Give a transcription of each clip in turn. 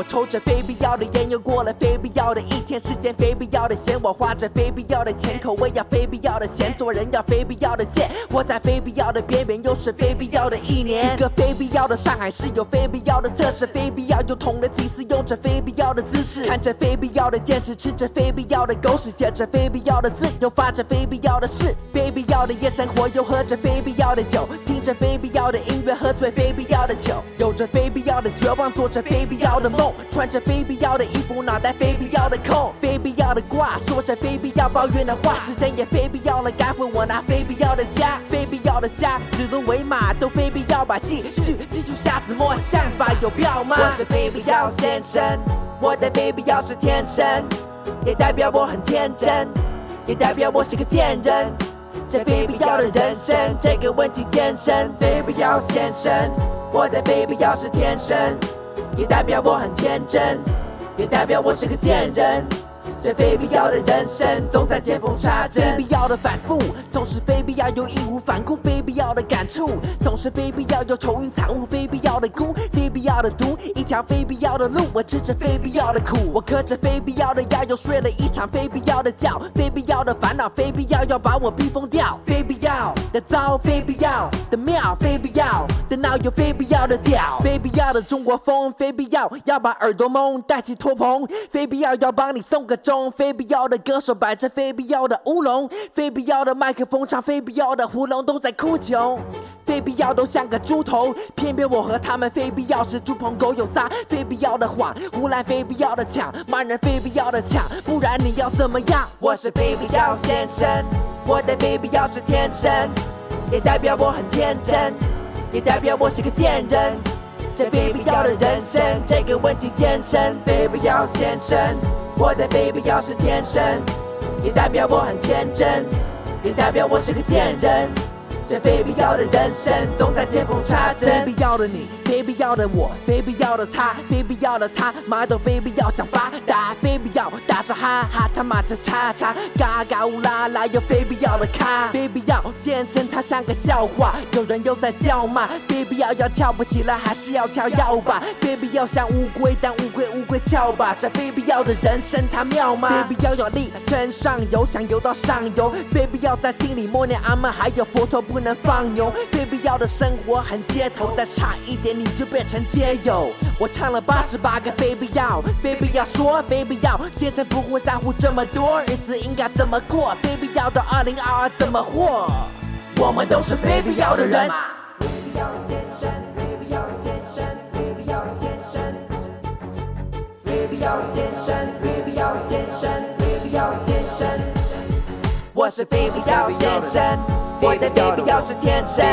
我抽着非必要的烟，又过了非必要的一天。时间非必要的闲，我花着非必要的钱，口味要非必要的咸，做人要非必要的贱。我在非必要的边缘，又是非必要的一年。一个非必要的上海市，有非必要的测试，非必要又捅了几次，用着非必要的姿势，看着非必要的电视，吃着非必要的狗屎，写着非必要的字，又发着非必要的誓。非必要的夜生活，又喝着非必要的酒，听着非必要的音乐，喝醉非必要的酒，着非必要的绝望，做着非必要的梦，穿着非必要的衣服，脑袋非必要的空，非必要的挂，说着非必要抱怨的话，时间也非必要了，该回我那非必要的家，非必要的虾，指鹿为马都非必要吧，继续继续瞎子摸象吧，有票吗？我是非必要先生，我的非必要是天生，也代表我很天真，也代表我是个贱人。这非必要的人生，这个问题天生非必要先生，我的非必要是天生，也代表我很天真，也代表我是个贱人。这非必要的人生，总在见缝插针。非必要的反复，总是非必要又义无反顾。非必要的感触，总是非必要又愁云惨雾。非必要的哭，非必要的毒，一条非必要的路。我吃着非必要的苦，我嗑着非必要的药，又睡了一场非必要的觉。非必要的烦恼，非必要要把我逼疯掉。非必要的糟，非必要的妙，非必要有非必要的屌。非必要的中国风，非必要要把耳朵蒙，戴起托棚。非必要要帮你送个钟。非必要的歌手摆着非必要的乌龙，非必要的麦克风唱非必要的胡龙都在哭穷，非必要都像个猪头，偏偏我和他们非必要是猪朋狗友撒非必要的谎，胡乱非必要的抢，骂人非必要的抢，不然你要怎么样？我是非必要先生，我的非必要是天生，也代表我很天真，也代表我是个贱人。这非必要的人生，这个问题天生非必要先生。我的非必要是天生，也代表我很天真，也代表我是个贱人。这非必要的人生，总在见缝插针。非必要的你，非必要的我，非必要的他，非必要的他，妈都非必要想发达，非必要哈哈，他妈这叉叉，嘎嘎乌拉拉，有非必要的咖，非必要健身，他像个笑话，有人又在叫骂，非必要要跳不起来，还是要跳要吧，非必要像乌龟，但乌龟乌龟翘吧，这非必要的人生它妙吗？非必要要力争上游，想游到上游，非必要在心里默念阿门，还有佛头不能放牛，非必要的生活很街头，再差一点你就变成街友。我唱了八十八个非必要，非必要说非必要，先生不会在乎这么多，日子应该怎么过？非必要的二零二二怎么活？我们都是非必要的人。非必要先生，非必要先生，非必要先生，非必要先生，非必要先生，非必要先生。我是非必要先生，我的非必要是天生，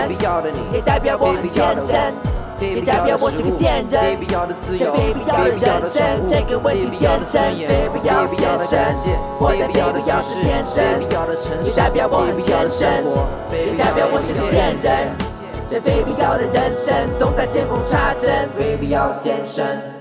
也代表我很天真，也代表我是个贱人。这非必要的人生，这个问题天生，非必要先生，我的非必要是天生，也代表我很天真，也代表我是个贱人。这非必要的人生，总在见缝插针，非必要先生。